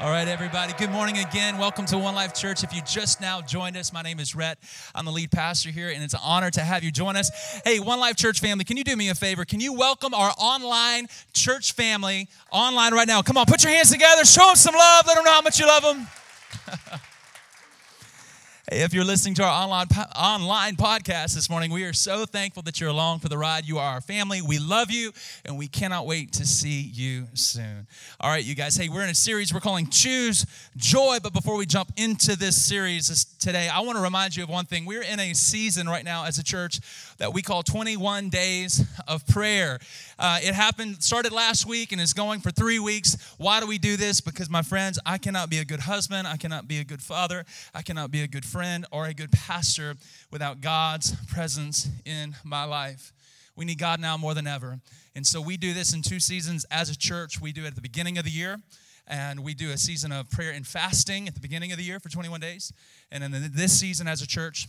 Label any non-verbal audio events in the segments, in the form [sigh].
All right, everybody. Good morning again. Welcome to One Life Church. If you just now joined us, my name is Rhett. I'm the lead pastor here, and it's an honor to have you join us. Hey, One Life Church family, can you do me a favor? Can you welcome our online church family online right now? Come on, put your hands together, show them some love, let them know how much you love them. [laughs] If you're listening to our online, online podcast this morning, we are so thankful that you're along for the ride. You are our family. We love you, and we cannot wait to see you soon. All right, you guys. Hey, we're in a series we're calling Choose Joy. But before we jump into this series today, I want to remind you of one thing. We're in a season right now as a church that we call 21 Days of Prayer. Uh, it happened, started last week, and is going for three weeks. Why do we do this? Because, my friends, I cannot be a good husband, I cannot be a good father, I cannot be a good friend or a good pastor without God's presence in my life. We need God now more than ever. And so we do this in two seasons as a church. We do it at the beginning of the year, and we do a season of prayer and fasting at the beginning of the year for 21 days. And then this season as a church,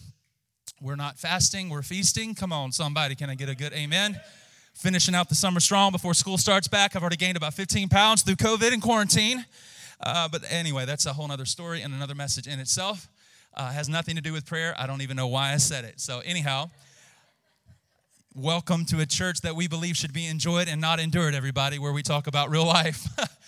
we're not fasting, we're feasting. Come on, somebody, can I get a good amen? Finishing out the summer strong before school starts back. I've already gained about 15 pounds through COVID and quarantine. Uh, but anyway, that's a whole other story and another message in itself uh, has nothing to do with prayer. I don't even know why I said it. So, anyhow, welcome to a church that we believe should be enjoyed and not endured, everybody, where we talk about real life. [laughs]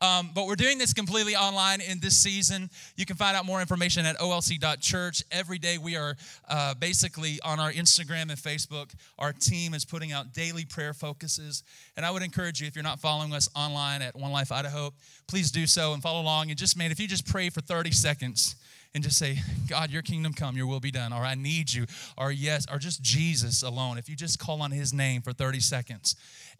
Um, but we're doing this completely online in this season. You can find out more information at olc.church. Every day we are uh, basically on our Instagram and Facebook. Our team is putting out daily prayer focuses. And I would encourage you, if you're not following us online at One Life Idaho, please do so and follow along. And just, man, if you just pray for 30 seconds, and just say, God, your kingdom come, your will be done, or I need you, or yes, or just Jesus alone. If you just call on his name for 30 seconds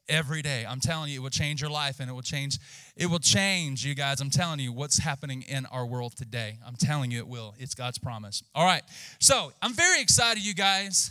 every day, I'm telling you, it will change your life and it will change, it will change, you guys. I'm telling you what's happening in our world today. I'm telling you it will. It's God's promise. All right. So I'm very excited, you guys.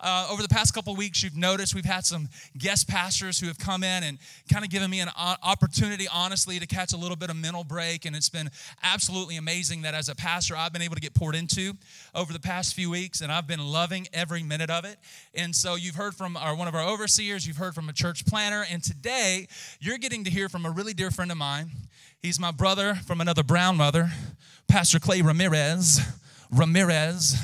Uh, over the past couple weeks, you've noticed we've had some guest pastors who have come in and kind of given me an opportunity, honestly, to catch a little bit of mental break. And it's been absolutely amazing that as a pastor, I've been able to get poured into over the past few weeks, and I've been loving every minute of it. And so you've heard from our, one of our overseers, you've heard from a church planner, and today you're getting to hear from a really dear friend of mine. He's my brother from another brown mother, Pastor Clay Ramirez. Ramirez.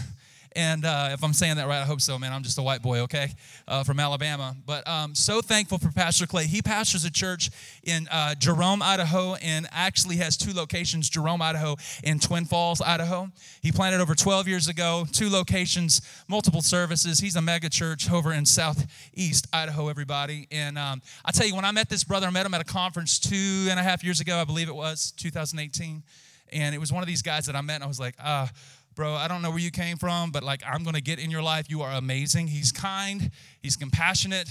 And uh, if I'm saying that right, I hope so, man. I'm just a white boy, okay, uh, from Alabama. But um, so thankful for Pastor Clay. He pastors a church in uh, Jerome, Idaho, and actually has two locations Jerome, Idaho, and Twin Falls, Idaho. He planted over 12 years ago, two locations, multiple services. He's a mega church over in southeast Idaho, everybody. And um, I tell you, when I met this brother, I met him at a conference two and a half years ago, I believe it was, 2018. And it was one of these guys that I met, and I was like, ah, bro, I don't know where you came from, but like, I'm going to get in your life. You are amazing. He's kind, he's compassionate.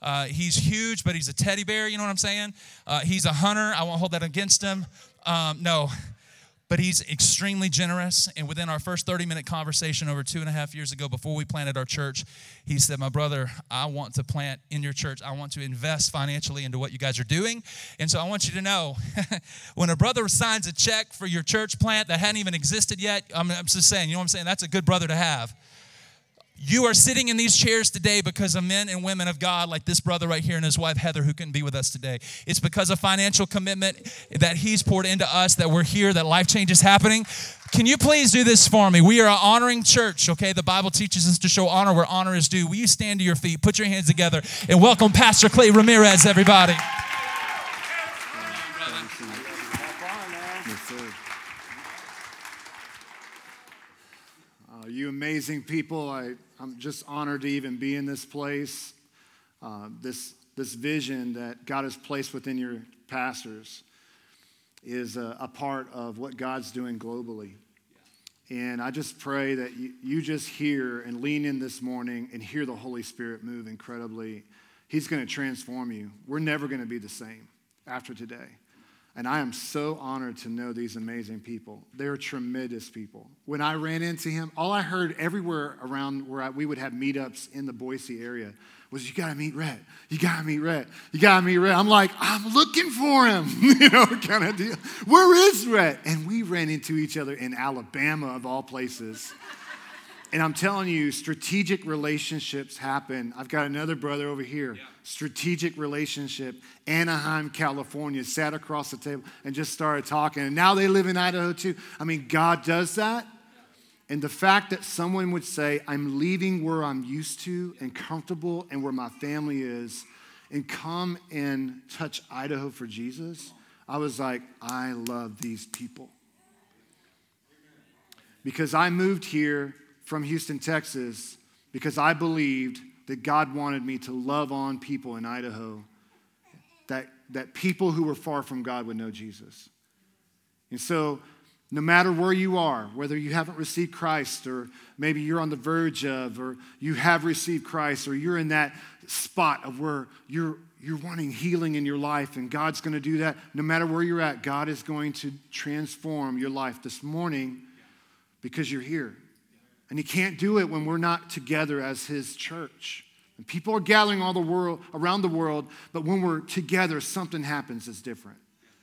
Uh, he's huge, but he's a teddy bear. You know what I'm saying? Uh, he's a hunter. I won't hold that against him. Um, no, but he's extremely generous. And within our first 30 minute conversation over two and a half years ago, before we planted our church, he said, My brother, I want to plant in your church. I want to invest financially into what you guys are doing. And so I want you to know [laughs] when a brother signs a check for your church plant that hadn't even existed yet, I'm, I'm just saying, you know what I'm saying? That's a good brother to have. You are sitting in these chairs today because of men and women of God, like this brother right here and his wife Heather, who couldn't be with us today. It's because of financial commitment that he's poured into us that we're here, that life change is happening. Can you please do this for me? We are an honoring church, okay? The Bible teaches us to show honor where honor is due. Will you stand to your feet, put your hands together, and welcome Pastor Clay Ramirez, everybody? Uh, you amazing people. I I'm just honored to even be in this place. Uh, this, this vision that God has placed within your pastors is a, a part of what God's doing globally. And I just pray that you, you just hear and lean in this morning and hear the Holy Spirit move incredibly. He's going to transform you. We're never going to be the same after today. And I am so honored to know these amazing people. They're tremendous people. When I ran into him, all I heard everywhere around where I, we would have meetups in the Boise area was, You gotta meet Rhett. You gotta meet Rhett. You gotta meet Rhett. I'm like, I'm looking for him, [laughs] you know, kind of deal. Where is Rhett? And we ran into each other in Alabama, of all places. And I'm telling you, strategic relationships happen. I've got another brother over here. Yeah. Strategic relationship, Anaheim, California, sat across the table and just started talking. And now they live in Idaho too. I mean, God does that. And the fact that someone would say, I'm leaving where I'm used to and comfortable and where my family is, and come and touch Idaho for Jesus, I was like, I love these people. Because I moved here from Houston, Texas, because I believed that God wanted me to love on people in Idaho, that, that people who were far from God would know Jesus. And so, no matter where you are, whether you haven't received Christ, or maybe you're on the verge of, or you have received Christ, or you're in that spot of where you're, you're wanting healing in your life, and God's going to do that, no matter where you're at, God is going to transform your life this morning because you're here. And he can't do it when we're not together as his church. And people are gathering all the world around the world, but when we're together, something happens that's different.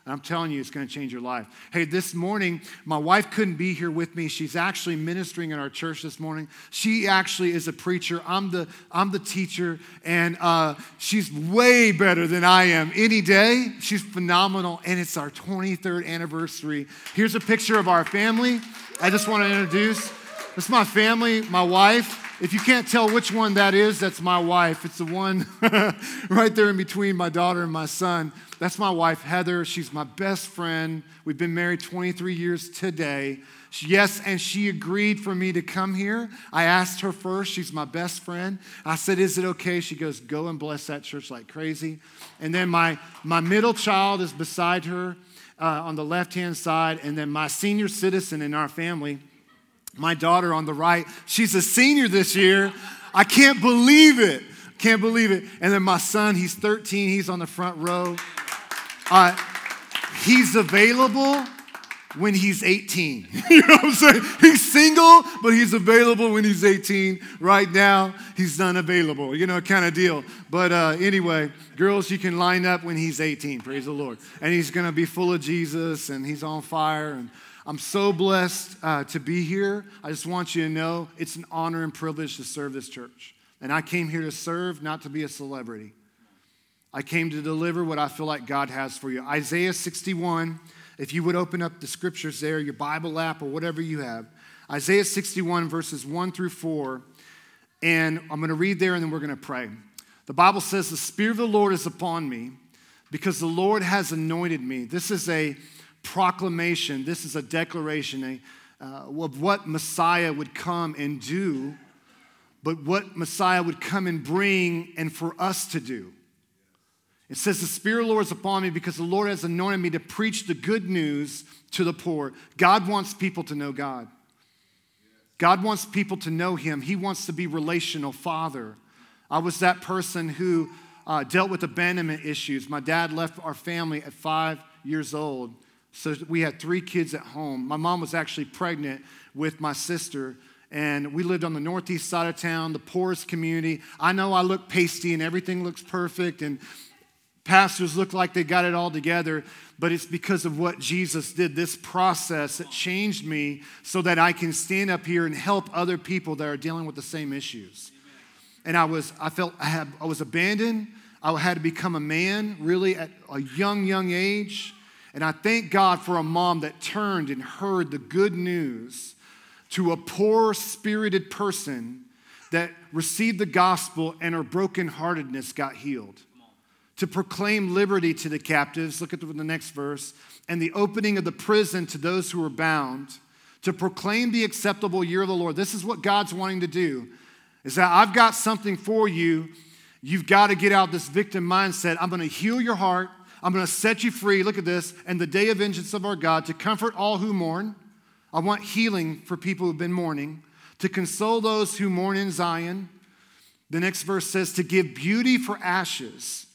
And I'm telling you, it's going to change your life. Hey, this morning, my wife couldn't be here with me. She's actually ministering in our church this morning. She actually is a preacher. I'm the, I'm the teacher, and uh, she's way better than I am any day. She's phenomenal, and it's our 23rd anniversary. Here's a picture of our family. I just want to introduce. This is my family, my wife. If you can't tell which one that is, that's my wife. It's the one [laughs] right there in between my daughter and my son. That's my wife, Heather. She's my best friend. We've been married 23 years today. Yes, and she agreed for me to come here. I asked her first. She's my best friend. I said, Is it okay? She goes, Go and bless that church like crazy. And then my, my middle child is beside her uh, on the left hand side. And then my senior citizen in our family my daughter on the right, she's a senior this year. I can't believe it. Can't believe it. And then my son, he's 13, he's on the front row. Uh, he's available when he's 18. [laughs] you know what I'm saying? He's single, but he's available when he's 18. Right now, he's unavailable, you know, kind of deal. But uh, anyway, girls, you can line up when he's 18. Praise the Lord. And he's going to be full of Jesus and he's on fire. And I'm so blessed uh, to be here. I just want you to know it's an honor and privilege to serve this church. And I came here to serve, not to be a celebrity. I came to deliver what I feel like God has for you. Isaiah 61, if you would open up the scriptures there, your Bible app, or whatever you have. Isaiah 61, verses 1 through 4. And I'm going to read there and then we're going to pray. The Bible says, The Spirit of the Lord is upon me because the Lord has anointed me. This is a proclamation, this is a declaration uh, of what Messiah would come and do, but what Messiah would come and bring and for us to do. It says, The Spirit of the Lord is upon me because the Lord has anointed me to preach the good news to the poor. God wants people to know God. God wants people to know Him. He wants to be relational father. I was that person who uh, dealt with abandonment issues. My dad left our family at five years old. So we had three kids at home. My mom was actually pregnant with my sister, and we lived on the northeast side of town, the poorest community. I know I look pasty and everything looks perfect, and pastors look like they got it all together, but it's because of what Jesus did, this process that changed me so that I can stand up here and help other people that are dealing with the same issues. And I was, I felt I, had, I was abandoned. I had to become a man really at a young, young age. And I thank God for a mom that turned and heard the good news to a poor spirited person that received the gospel and her brokenheartedness got healed. To proclaim liberty to the captives, look at the next verse, and the opening of the prison to those who are bound, to proclaim the acceptable year of the Lord. This is what God's wanting to do. Is that I've got something for you. You've got to get out this victim mindset. I'm going to heal your heart. I'm going to set you free. Look at this. And the day of vengeance of our God to comfort all who mourn. I want healing for people who've been mourning, to console those who mourn in Zion. The next verse says to give beauty for ashes.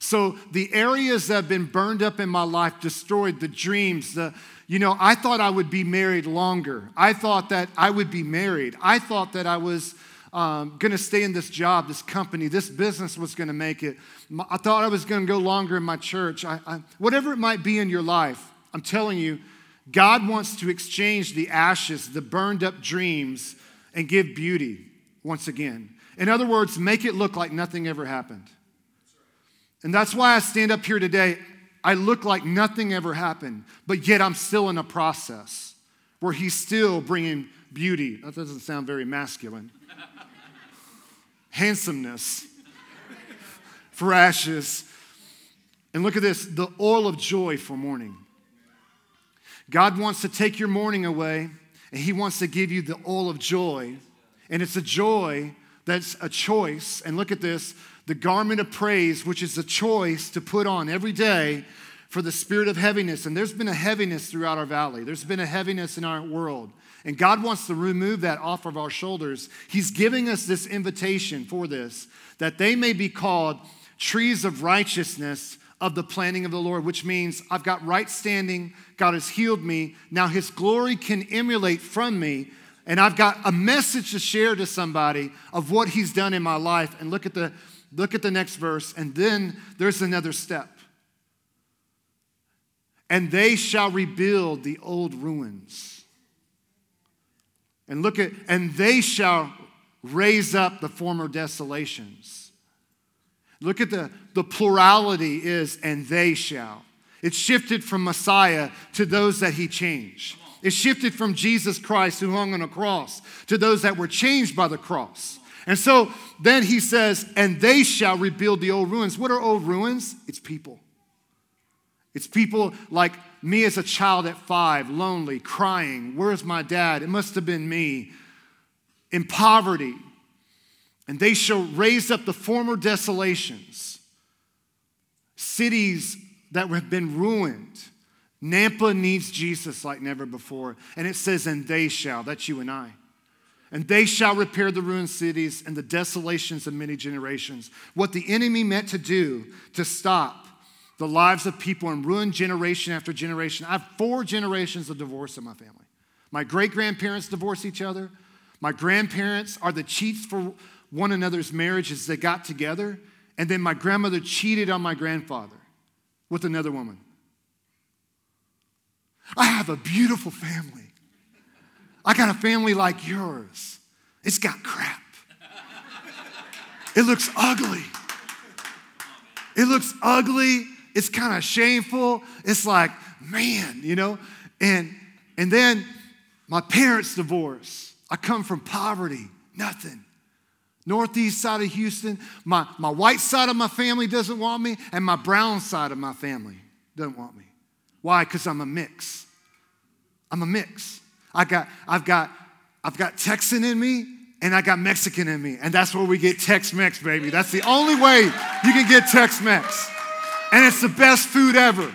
So the areas that have been burned up in my life, destroyed, the dreams, the, you know, I thought I would be married longer. I thought that I would be married. I thought that I was um, going to stay in this job, this company, this business was going to make it. I thought I was going to go longer in my church. I, I, whatever it might be in your life, I'm telling you, God wants to exchange the ashes, the burned up dreams, and give beauty once again. In other words, make it look like nothing ever happened. And that's why I stand up here today. I look like nothing ever happened, but yet I'm still in a process where He's still bringing beauty. That doesn't sound very masculine. [laughs] Handsomeness for ashes. And look at this the oil of joy for mourning. God wants to take your mourning away, and He wants to give you the oil of joy. And it's a joy that's a choice. And look at this the garment of praise, which is a choice to put on every day for the spirit of heaviness. And there's been a heaviness throughout our valley, there's been a heaviness in our world. And God wants to remove that off of our shoulders. He's giving us this invitation for this, that they may be called trees of righteousness of the planting of the Lord, which means I've got right standing. God has healed me. Now his glory can emulate from me. And I've got a message to share to somebody of what he's done in my life. And look at the, look at the next verse. And then there's another step. And they shall rebuild the old ruins. And look at, and they shall raise up the former desolations. Look at the, the plurality is, and they shall. It shifted from Messiah to those that he changed. It shifted from Jesus Christ who hung on a cross to those that were changed by the cross. And so then he says, and they shall rebuild the old ruins. What are old ruins? It's people. It's people like me as a child at five, lonely, crying, Where's my dad? It must have been me. In poverty, and they shall raise up the former desolations, cities that have been ruined. Nampa needs Jesus like never before. And it says, and they shall. That's you and I. And they shall repair the ruined cities and the desolations of many generations. What the enemy meant to do to stop the lives of people and ruin generation after generation. I have four generations of divorce in my family. My great grandparents divorced each other. My grandparents are the cheats for one another's marriages they got together. And then my grandmother cheated on my grandfather with another woman. I have a beautiful family. I got a family like yours. It's got crap. It looks ugly. It looks ugly. It's kind of shameful. It's like, man, you know? And and then my parents divorce. I come from poverty, nothing. Northeast side of Houston, my, my white side of my family doesn't want me, and my brown side of my family doesn't want me. Why? Because I'm a mix. I'm a mix. I got, I've got, I've got Texan in me, and I got Mexican in me, and that's where we get Tex-Mex, baby. That's the only way you can get Tex-Mex, and it's the best food ever.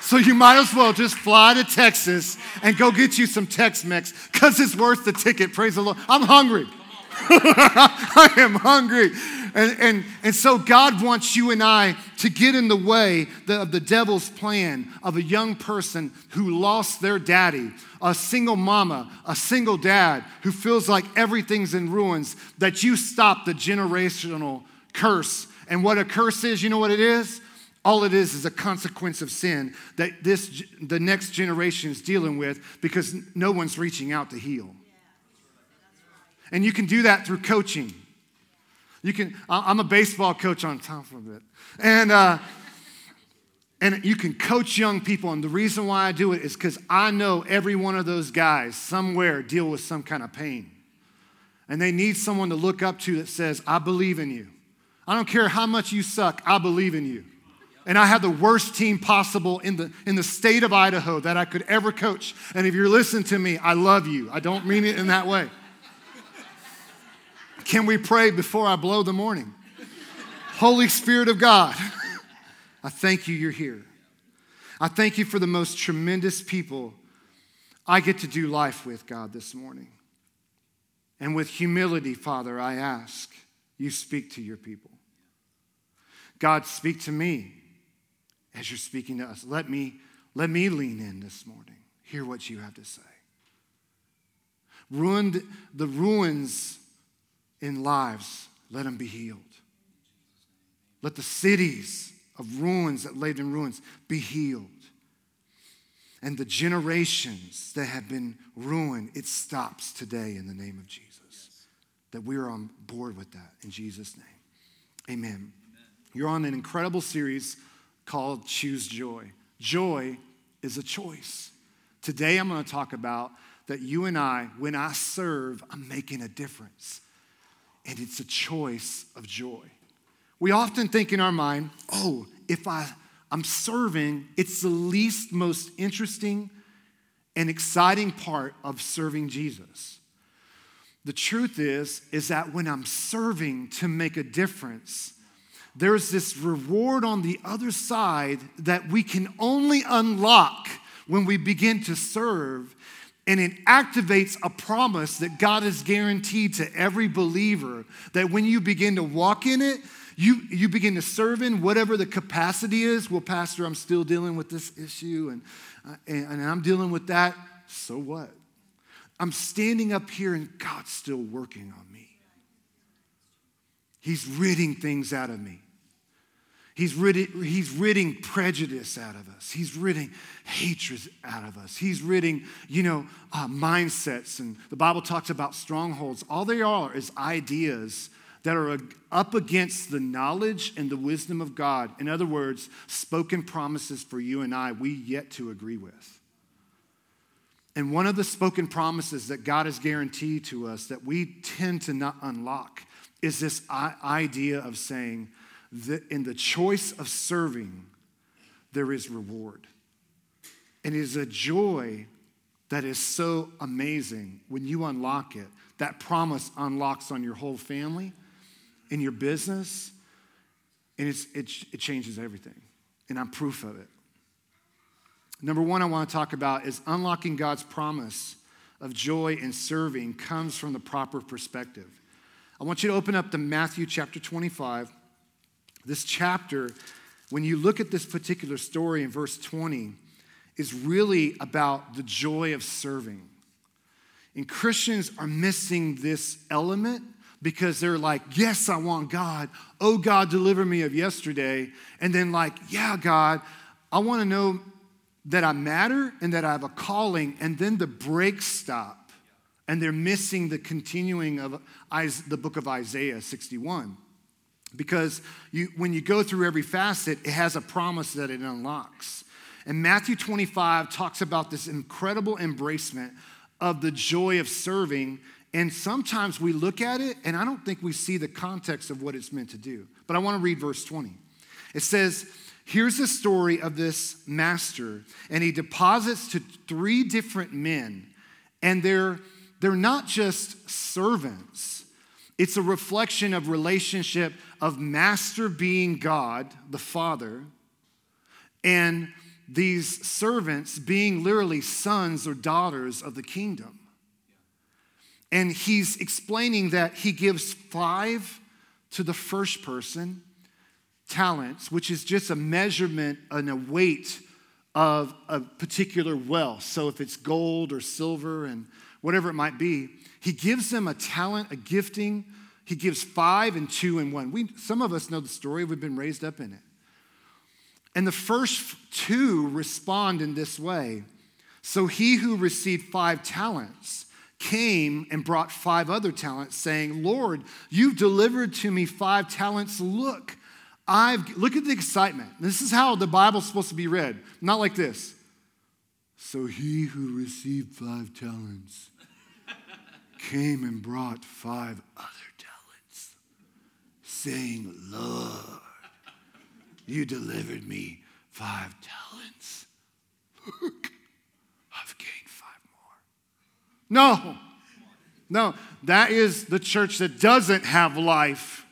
So you might as well just fly to Texas and go get you some Tex-Mex because it's worth the ticket. Praise the Lord. I'm hungry. [laughs] I am hungry. And, and, and so God wants you and I to get in the way of the devil's plan of a young person who lost their daddy, a single mama, a single dad who feels like everything's in ruins, that you stop the generational curse. And what a curse is, you know what it is? All it is is a consequence of sin that this the next generation is dealing with because no one's reaching out to heal. And you can do that through coaching. You can, I'm a baseball coach on top of it. And, uh, and you can coach young people. And the reason why I do it is because I know every one of those guys somewhere deal with some kind of pain. And they need someone to look up to that says, I believe in you. I don't care how much you suck, I believe in you. And I have the worst team possible in the, in the state of Idaho that I could ever coach. And if you're listening to me, I love you. I don't mean it in that way. Can we pray before I blow the morning? Holy Spirit of God, I thank you you're here. I thank you for the most tremendous people I get to do life with, God, this morning. And with humility, Father, I ask you speak to your people. God, speak to me as you're speaking to us. Let me, let me lean in this morning. Hear what you have to say. Ruined the ruins in lives, let them be healed. Let the cities of ruins that laid in ruins be healed. And the generations that have been ruined, it stops today in the name of Jesus. That we are on board with that in Jesus' name. Amen. Amen. You're on an incredible series called Choose Joy. Joy is a choice. Today I'm going to talk about that you and I, when I serve, I'm making a difference. And it's a choice of joy. We often think in our mind, oh, if I, I'm serving, it's the least most interesting and exciting part of serving Jesus. The truth is, is that when I'm serving to make a difference, there's this reward on the other side that we can only unlock when we begin to serve. And it activates a promise that God has guaranteed to every believer that when you begin to walk in it, you, you begin to serve in whatever the capacity is. Well, Pastor, I'm still dealing with this issue and, uh, and, and I'm dealing with that. So what? I'm standing up here and God's still working on me. He's ridding things out of me. He's ridding, he's ridding prejudice out of us. He's ridding hatred out of us. He's ridding, you know, uh, mindsets. And the Bible talks about strongholds. All they are is ideas that are up against the knowledge and the wisdom of God. In other words, spoken promises for you and I, we yet to agree with. And one of the spoken promises that God has guaranteed to us that we tend to not unlock is this idea of saying that in the choice of serving, there is reward. And it is a joy that is so amazing when you unlock it. That promise unlocks on your whole family in your business, and it's, it, it changes everything. And I'm proof of it. Number one, I want to talk about is unlocking God's promise of joy and serving comes from the proper perspective. I want you to open up to Matthew chapter 25. This chapter, when you look at this particular story in verse 20, is really about the joy of serving. And Christians are missing this element because they're like, Yes, I want God. Oh, God, deliver me of yesterday. And then, like, Yeah, God, I want to know that I matter and that I have a calling. And then the brakes stop, and they're missing the continuing of the book of Isaiah 61. Because you, when you go through every facet, it has a promise that it unlocks. And Matthew 25 talks about this incredible embracement of the joy of serving and sometimes we look at it and I don't think we see the context of what it's meant to do. But I want to read verse 20. It says, Here's the story of this master, and he deposits to three different men, and they're, they're not just servants. It's a reflection of relationship of master being God, the Father, and these servants being literally sons or daughters of the kingdom. And he's explaining that he gives five to the first person talents, which is just a measurement and a weight of a particular wealth. So if it's gold or silver and whatever it might be, he gives them a talent, a gifting. He gives five and two and one. We, some of us know the story, we've been raised up in it. And the first two respond in this way. So he who received five talents, came and brought five other talents, saying, Lord, you've delivered to me five talents. Look, I've, look at the excitement. This is how the Bible's supposed to be read, not like this. So he who received five talents came and brought five other talents, saying, Lord, you delivered me five talents. Look, I've gained five more. no. No, that is the church that doesn't have life.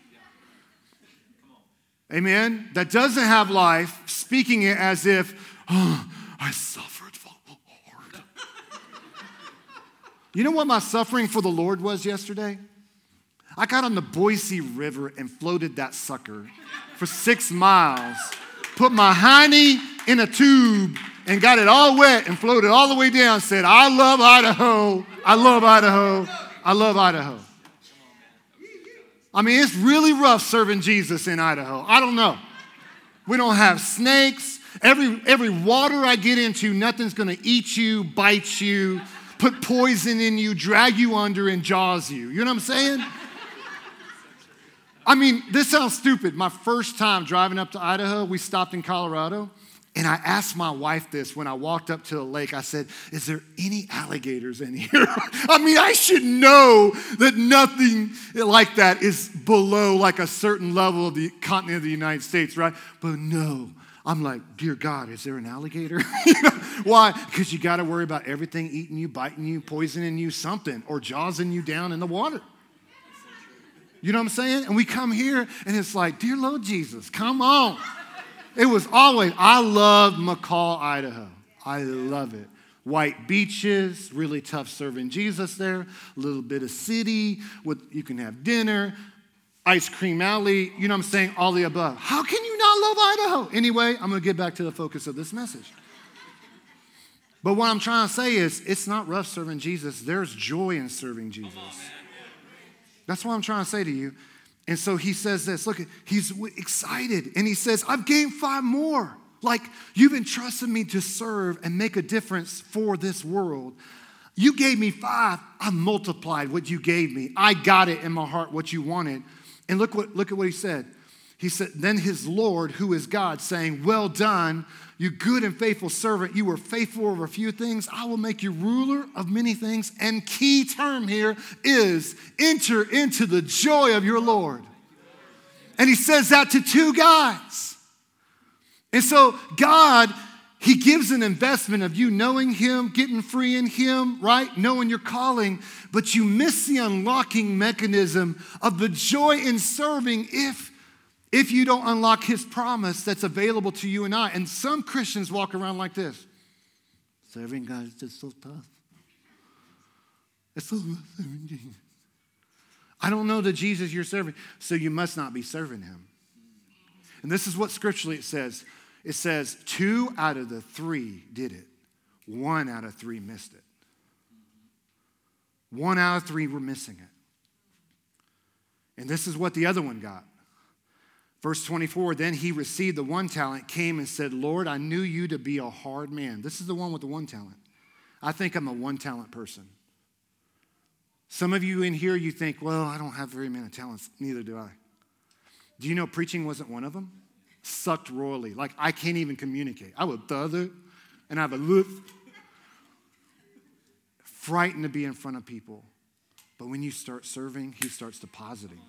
Amen? That doesn't have life, speaking it as if, oh, I suffered for the Lord. You know what my suffering for the Lord was yesterday? I got on the Boise River and floated that sucker for six miles, put my hiney in a tube, and got it all wet and floated all the way down. Said, I love Idaho. I love Idaho. I love Idaho. I mean, it's really rough serving Jesus in Idaho. I don't know. We don't have snakes. Every, every water I get into, nothing's gonna eat you, bite you, put poison in you, drag you under, and jaws you. You know what I'm saying? I mean, this sounds stupid. My first time driving up to Idaho, we stopped in Colorado. And I asked my wife this when I walked up to the lake. I said, Is there any alligators in here? [laughs] I mean, I should know that nothing like that is below like a certain level of the continent of the United States, right? But no. I'm like, Dear God, is there an alligator? [laughs] Why? Because you got to worry about everything eating you, biting you, poisoning you, something, or jawsing you down in the water. You know what I'm saying? And we come here and it's like, Dear Lord Jesus, come on. It was always, I love McCall, Idaho. I love it. White beaches, really tough serving Jesus there, a little bit of city, with, you can have dinner, ice cream alley, you know what I'm saying? All the above. How can you not love Idaho? Anyway, I'm gonna get back to the focus of this message. But what I'm trying to say is, it's not rough serving Jesus. There's joy in serving Jesus. That's what I'm trying to say to you. And so he says this look, he's excited and he says, I've gained five more. Like, you've entrusted me to serve and make a difference for this world. You gave me five, I multiplied what you gave me. I got it in my heart, what you wanted. And look, what, look at what he said. He said, Then his Lord, who is God, saying, Well done, you good and faithful servant. You were faithful over a few things. I will make you ruler of many things. And key term here is enter into the joy of your Lord. And he says that to two guys. And so God, he gives an investment of you knowing him, getting free in him, right? Knowing your calling, but you miss the unlocking mechanism of the joy in serving if if you don't unlock his promise that's available to you and I. And some Christians walk around like this serving God is just so tough. It's so serving I don't know the Jesus you're serving, so you must not be serving him. And this is what scripturally it says it says, two out of the three did it, one out of three missed it. One out of three were missing it. And this is what the other one got. Verse 24, then he received the one talent, came and said, Lord, I knew you to be a hard man. This is the one with the one talent. I think I'm a one talent person. Some of you in here, you think, well, I don't have very many talents. Neither do I. Do you know preaching wasn't one of them? Sucked royally. Like, I can't even communicate. I would thother and I have a look. Frightened to be in front of people. But when you start serving, he starts depositing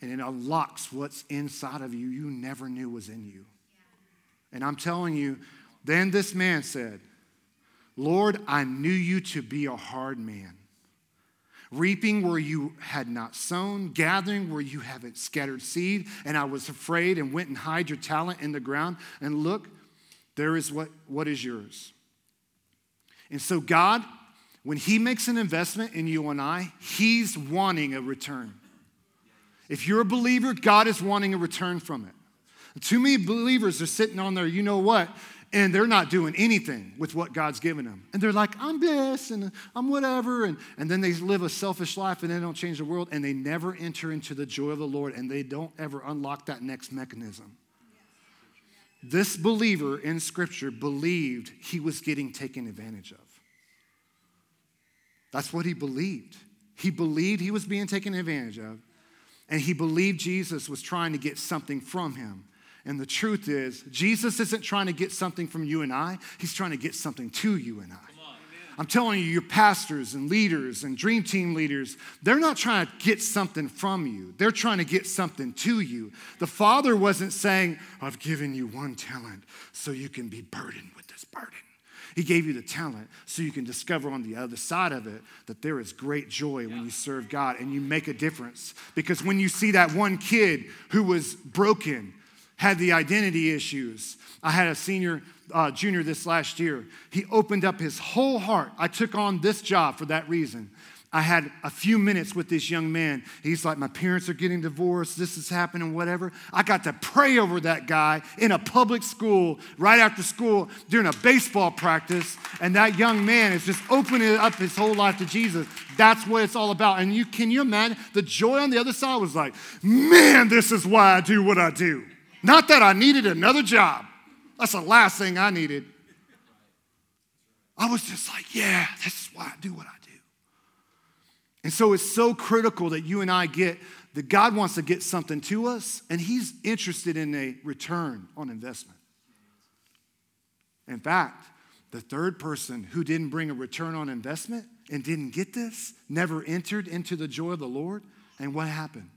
and it unlocks what's inside of you you never knew was in you. And I'm telling you, then this man said, Lord, I knew you to be a hard man, reaping where you had not sown, gathering where you haven't scattered seed, and I was afraid and went and hid your talent in the ground. And look, there is what, what is yours. And so, God, when He makes an investment in you and I, He's wanting a return. If you're a believer, God is wanting a return from it. Too many believers are sitting on there, you know what, and they're not doing anything with what God's given them. And they're like, I'm this and I'm whatever. And, and then they live a selfish life and they don't change the world and they never enter into the joy of the Lord and they don't ever unlock that next mechanism. This believer in Scripture believed he was getting taken advantage of. That's what he believed. He believed he was being taken advantage of and he believed Jesus was trying to get something from him. And the truth is, Jesus isn't trying to get something from you and I, he's trying to get something to you and I. I'm telling you, your pastors and leaders and dream team leaders, they're not trying to get something from you. They're trying to get something to you. The Father wasn't saying, I've given you one talent so you can be burdened with this burden. He gave you the talent so you can discover on the other side of it that there is great joy when you serve God and you make a difference. Because when you see that one kid who was broken, had the identity issues, I had a senior, uh, junior this last year. He opened up his whole heart. I took on this job for that reason. I had a few minutes with this young man. He's like, My parents are getting divorced. This is happening, whatever. I got to pray over that guy in a public school right after school during a baseball practice. And that young man is just opening up his whole life to Jesus. That's what it's all about. And you can you imagine the joy on the other side was like, Man, this is why I do what I do. Not that I needed another job. That's the last thing I needed. I was just like, Yeah, this is why I do what I do. And so it's so critical that you and I get that God wants to get something to us, and He's interested in a return on investment. In fact, the third person who didn't bring a return on investment and didn't get this never entered into the joy of the Lord. And what happened?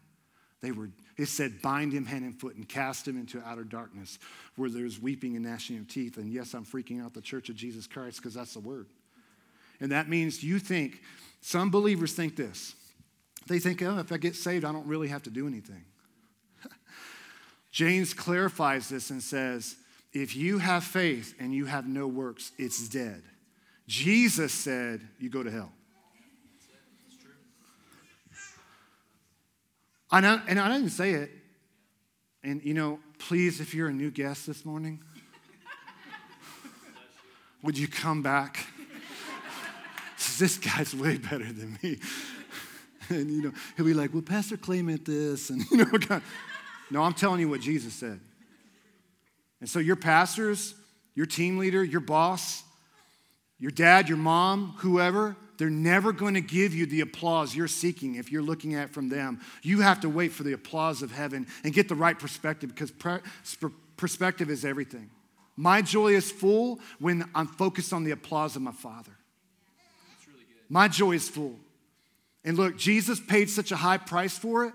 They were, it said, bind him hand and foot and cast him into outer darkness where there's weeping and gnashing of teeth. And yes, I'm freaking out the church of Jesus Christ because that's the word. And that means you think some believers think this. They think, oh, if I get saved, I don't really have to do anything. [laughs] James clarifies this and says, if you have faith and you have no works, it's dead. Jesus said, you go to hell. I know, and I didn't say it. And you know, please, if you're a new guest this morning, would you come back? [laughs] this guy's way better than me. [laughs] And, you know, he'll be like, well, Pastor Clay meant this. And, [laughs] you know, God. no, I'm telling you what Jesus said. And so your pastors, your team leader, your boss, your dad, your mom, whoever, they're never going to give you the applause you're seeking if you're looking at from them. You have to wait for the applause of heaven and get the right perspective because perspective is everything. My joy is full when I'm focused on the applause of my Father. My joy is full. And look, Jesus paid such a high price for it.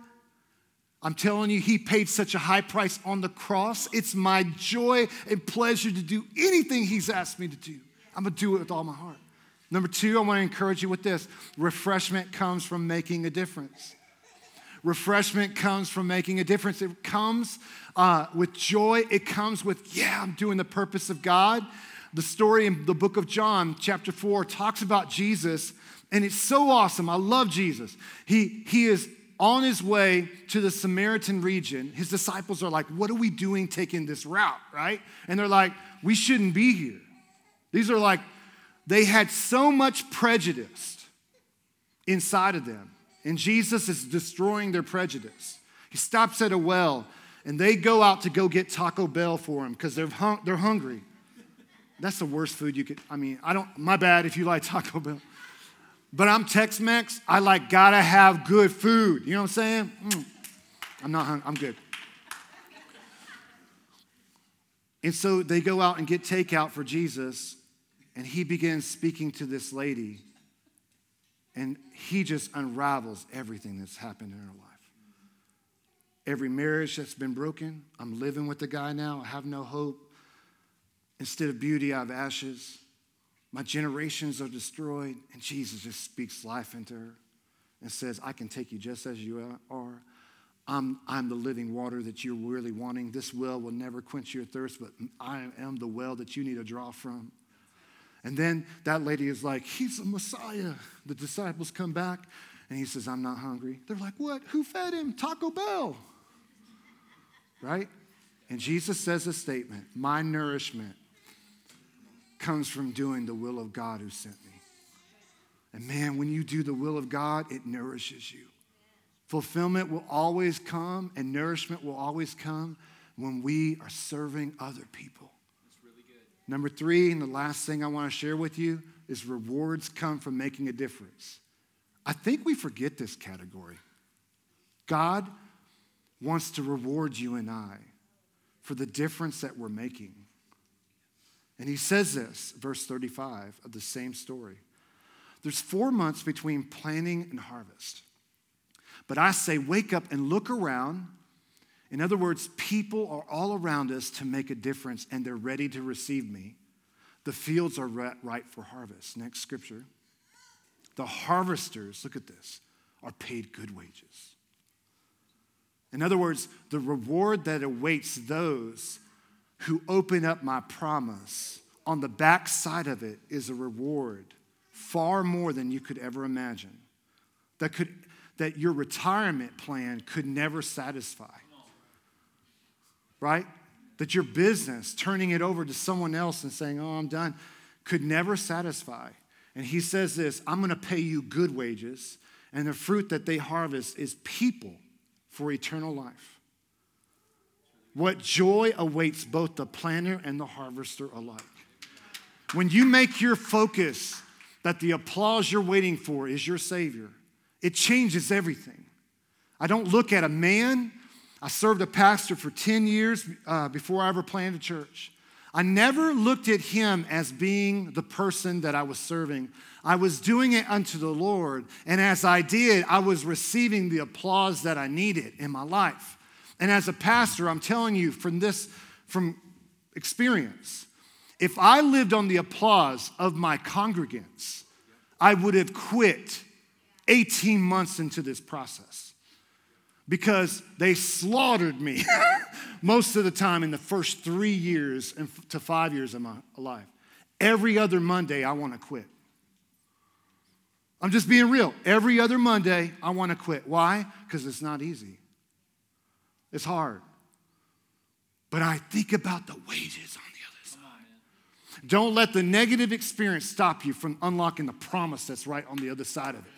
I'm telling you, He paid such a high price on the cross. It's my joy and pleasure to do anything He's asked me to do. I'm gonna do it with all my heart. Number two, I wanna encourage you with this refreshment comes from making a difference. Refreshment comes from making a difference. It comes uh, with joy. It comes with, yeah, I'm doing the purpose of God. The story in the book of John, chapter 4, talks about Jesus and it's so awesome. I love Jesus. He, he is on his way to the Samaritan region. His disciples are like, What are we doing taking this route, right? And they're like, We shouldn't be here. These are like, they had so much prejudice inside of them. And Jesus is destroying their prejudice. He stops at a well and they go out to go get Taco Bell for him because they're, hung, they're hungry. That's the worst food you could, I mean, I don't, my bad if you like Taco [laughs] Bell. But I'm Tex Mex. I like gotta have good food. You know what I'm saying? Mm. I'm not hungry. I'm good. And so they go out and get takeout for Jesus, and he begins speaking to this lady, and he just unravels everything that's happened in her life. Every marriage that's been broken, I'm living with the guy now, I have no hope. Instead of beauty, I have ashes. My generations are destroyed. And Jesus just speaks life into her and says, I can take you just as you are. I'm, I'm the living water that you're really wanting. This well will never quench your thirst, but I am the well that you need to draw from. And then that lady is like, He's the Messiah. The disciples come back and he says, I'm not hungry. They're like, What? Who fed him? Taco Bell. Right? And Jesus says a statement My nourishment comes from doing the will of God who sent me. And man, when you do the will of God, it nourishes you. Fulfillment will always come and nourishment will always come when we are serving other people. Number three, and the last thing I want to share with you is rewards come from making a difference. I think we forget this category. God wants to reward you and I for the difference that we're making. And he says this, verse 35 of the same story. There's four months between planting and harvest. But I say, wake up and look around. In other words, people are all around us to make a difference and they're ready to receive me. The fields are ripe for harvest. Next scripture. The harvesters, look at this, are paid good wages. In other words, the reward that awaits those who open up my promise, on the back side of it is a reward far more than you could ever imagine. that, could, that your retirement plan could never satisfy. Right? That your business, turning it over to someone else and saying, oh, I'm done, could never satisfy. And he says this I'm going to pay you good wages, and the fruit that they harvest is people for eternal life. What joy awaits both the planter and the harvester alike. When you make your focus that the applause you're waiting for is your Savior, it changes everything. I don't look at a man. I served a pastor for 10 years uh, before I ever planned a church. I never looked at him as being the person that I was serving. I was doing it unto the Lord. And as I did, I was receiving the applause that I needed in my life. And as a pastor, I'm telling you from this, from experience, if I lived on the applause of my congregants, I would have quit 18 months into this process because they slaughtered me [laughs] most of the time in the first three years to five years of my life. Every other Monday, I want to quit. I'm just being real. Every other Monday, I want to quit. Why? Because it's not easy, it's hard. But I think about the wages on the other side. Don't let the negative experience stop you from unlocking the promise that's right on the other side of it.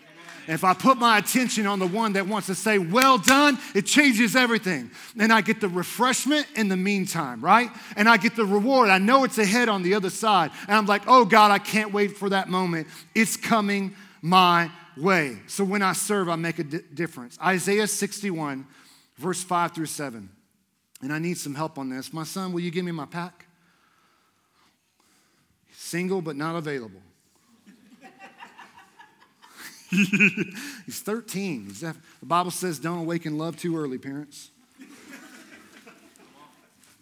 If I put my attention on the one that wants to say, well done, it changes everything. And I get the refreshment in the meantime, right? And I get the reward. I know it's ahead on the other side. And I'm like, oh God, I can't wait for that moment. It's coming my way. So when I serve, I make a di- difference. Isaiah 61, verse 5 through 7. And I need some help on this. My son, will you give me my pack? Single but not available. [laughs] He's 13. He's the Bible says don't awaken love too early, parents.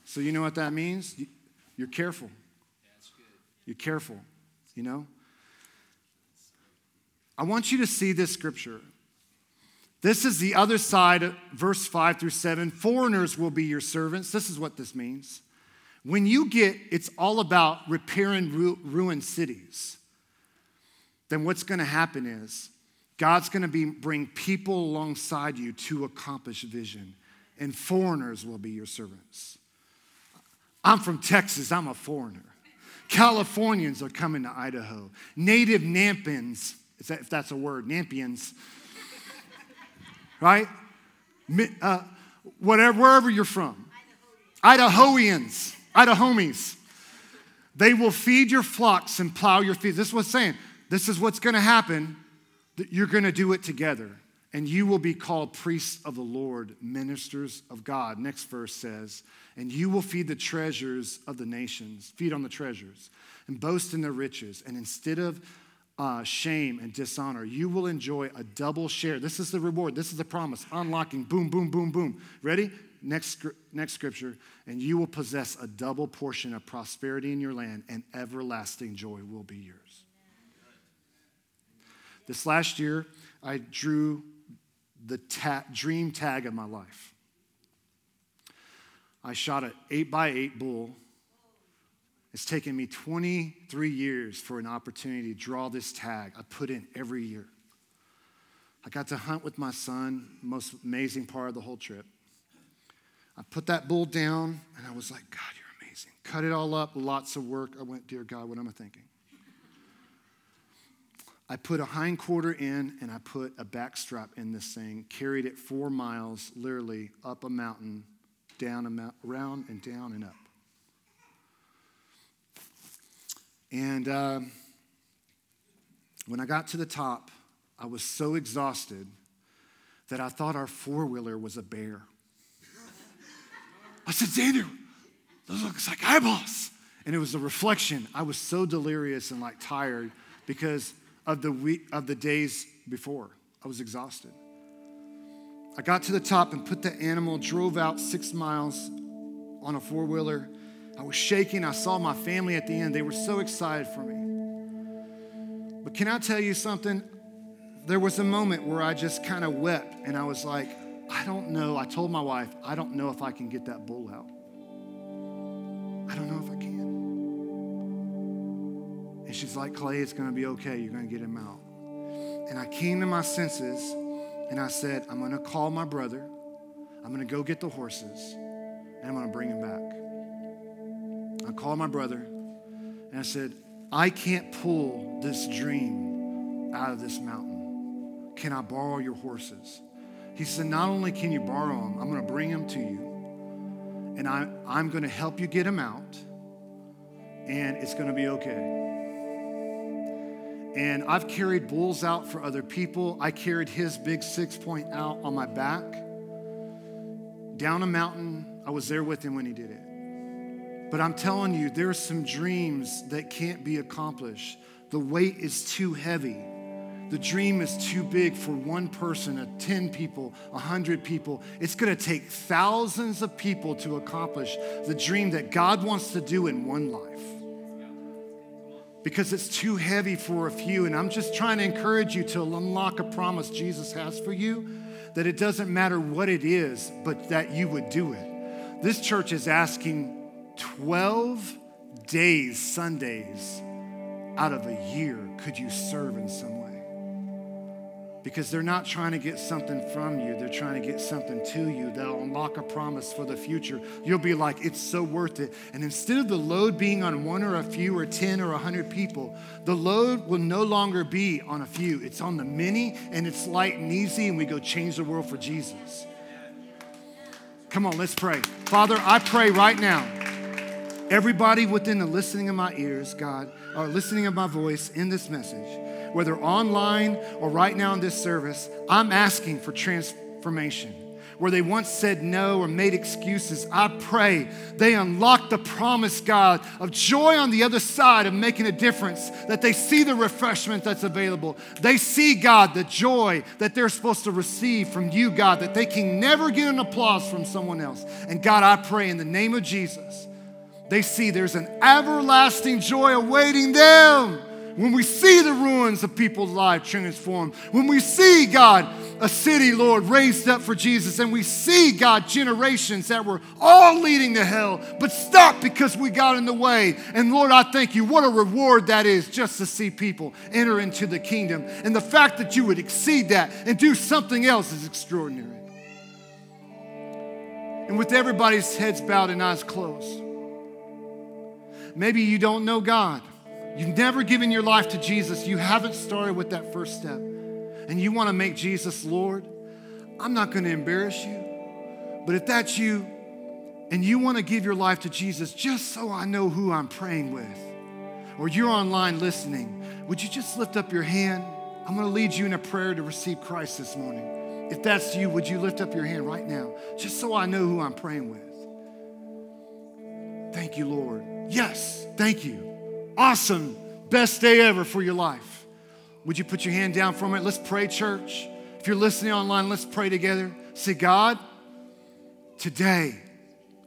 So you know what that means? You're careful. You're careful, you know? I want you to see this scripture. This is the other side, verse 5 through 7. Foreigners will be your servants. This is what this means. When you get, it's all about repairing ruined cities, then what's going to happen is God's going to be, bring people alongside you to accomplish vision, and foreigners will be your servants. I'm from Texas, I'm a foreigner. Californians are coming to Idaho. Native Nampins, if that's a word, Nampians, right? Uh, whatever, wherever you're from. Idahoians, Idahomies. They will feed your flocks and plow your fields. This is what's saying. This is what's going to happen you're going to do it together, and you will be called priests of the Lord, ministers of God. Next verse says, and you will feed the treasures of the nations, feed on the treasures, and boast in the riches. And instead of uh, shame and dishonor, you will enjoy a double share. This is the reward. This is the promise. Unlocking. Boom, boom, boom, boom. Ready? Next, next scripture. And you will possess a double portion of prosperity in your land, and everlasting joy will be yours. This last year, I drew the ta- dream tag of my life. I shot an eight by eight bull. It's taken me 23 years for an opportunity to draw this tag. I put in every year. I got to hunt with my son, most amazing part of the whole trip. I put that bull down and I was like, God, you're amazing. Cut it all up, lots of work. I went, Dear God, what am I thinking? I put a hind quarter in and I put a back strap in this thing, carried it four miles, literally up a mountain, down a mountain, around and down and up. And uh, when I got to the top, I was so exhausted that I thought our four wheeler was a bear. I said, Xander, those looks like eyeballs. And it was a reflection. I was so delirious and like tired because of the week of the days before. I was exhausted. I got to the top and put the animal, drove out six miles on a four wheeler. I was shaking. I saw my family at the end. They were so excited for me. But can I tell you something? There was a moment where I just kind of wept and I was like, I don't know. I told my wife, I don't know if I can get that bull out. I don't know if I can. She's like, Clay, it's going to be okay. You're going to get him out. And I came to my senses and I said, I'm going to call my brother. I'm going to go get the horses and I'm going to bring him back. I called my brother and I said, I can't pull this dream out of this mountain. Can I borrow your horses? He said, Not only can you borrow them, I'm going to bring them to you and I, I'm going to help you get them out and it's going to be okay. And I've carried bulls out for other people. I carried his big six point out on my back down a mountain. I was there with him when he did it. But I'm telling you, there are some dreams that can't be accomplished. The weight is too heavy. The dream is too big for one person, a 10 people, a 100 people. It's going to take thousands of people to accomplish the dream that God wants to do in one life because it's too heavy for a few. And I'm just trying to encourage you to unlock a promise Jesus has for you that it doesn't matter what it is, but that you would do it. This church is asking 12 days, Sundays out of a year, could you serve in some way? Because they're not trying to get something from you. They're trying to get something to you that'll unlock a promise for the future. You'll be like, it's so worth it. And instead of the load being on one or a few or 10 or 100 people, the load will no longer be on a few. It's on the many and it's light and easy, and we go change the world for Jesus. Come on, let's pray. Father, I pray right now, everybody within the listening of my ears, God, or listening of my voice in this message, whether online or right now in this service, I'm asking for transformation. Where they once said no or made excuses, I pray they unlock the promise, God, of joy on the other side of making a difference, that they see the refreshment that's available. They see, God, the joy that they're supposed to receive from you, God, that they can never get an applause from someone else. And God, I pray in the name of Jesus, they see there's an everlasting joy awaiting them when we see the ruins of people's lives transformed, when we see, God, a city, Lord, raised up for Jesus, and we see, God, generations that were all leading to hell, but stopped because we got in the way. And Lord, I thank you. What a reward that is just to see people enter into the kingdom. And the fact that you would exceed that and do something else is extraordinary. And with everybody's heads bowed and eyes closed, maybe you don't know God. You've never given your life to Jesus. You haven't started with that first step. And you want to make Jesus Lord. I'm not going to embarrass you. But if that's you and you want to give your life to Jesus just so I know who I'm praying with, or you're online listening, would you just lift up your hand? I'm going to lead you in a prayer to receive Christ this morning. If that's you, would you lift up your hand right now, just so I know who I'm praying with? Thank you, Lord. Yes, thank you awesome, best day ever for your life. Would you put your hand down for a minute? Let's pray, church. If you're listening online, let's pray together. Say, God, today,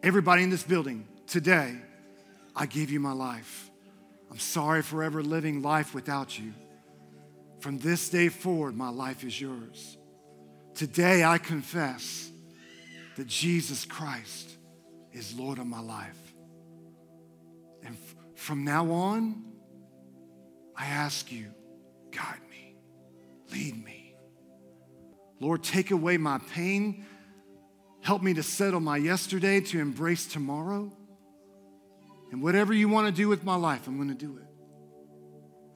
everybody in this building, today, I give you my life. I'm sorry for ever living life without you. From this day forward, my life is yours. Today, I confess that Jesus Christ is Lord of my life. From now on, I ask you, guide me, lead me. Lord, take away my pain. Help me to settle my yesterday, to embrace tomorrow. And whatever you want to do with my life, I'm going to do it.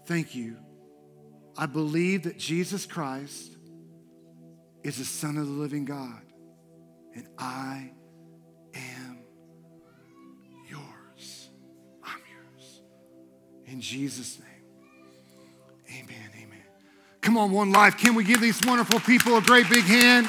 Thank you. I believe that Jesus Christ is the Son of the living God, and I In Jesus' name. Amen. Amen. Come on, One Life. Can we give these wonderful people a great big hand?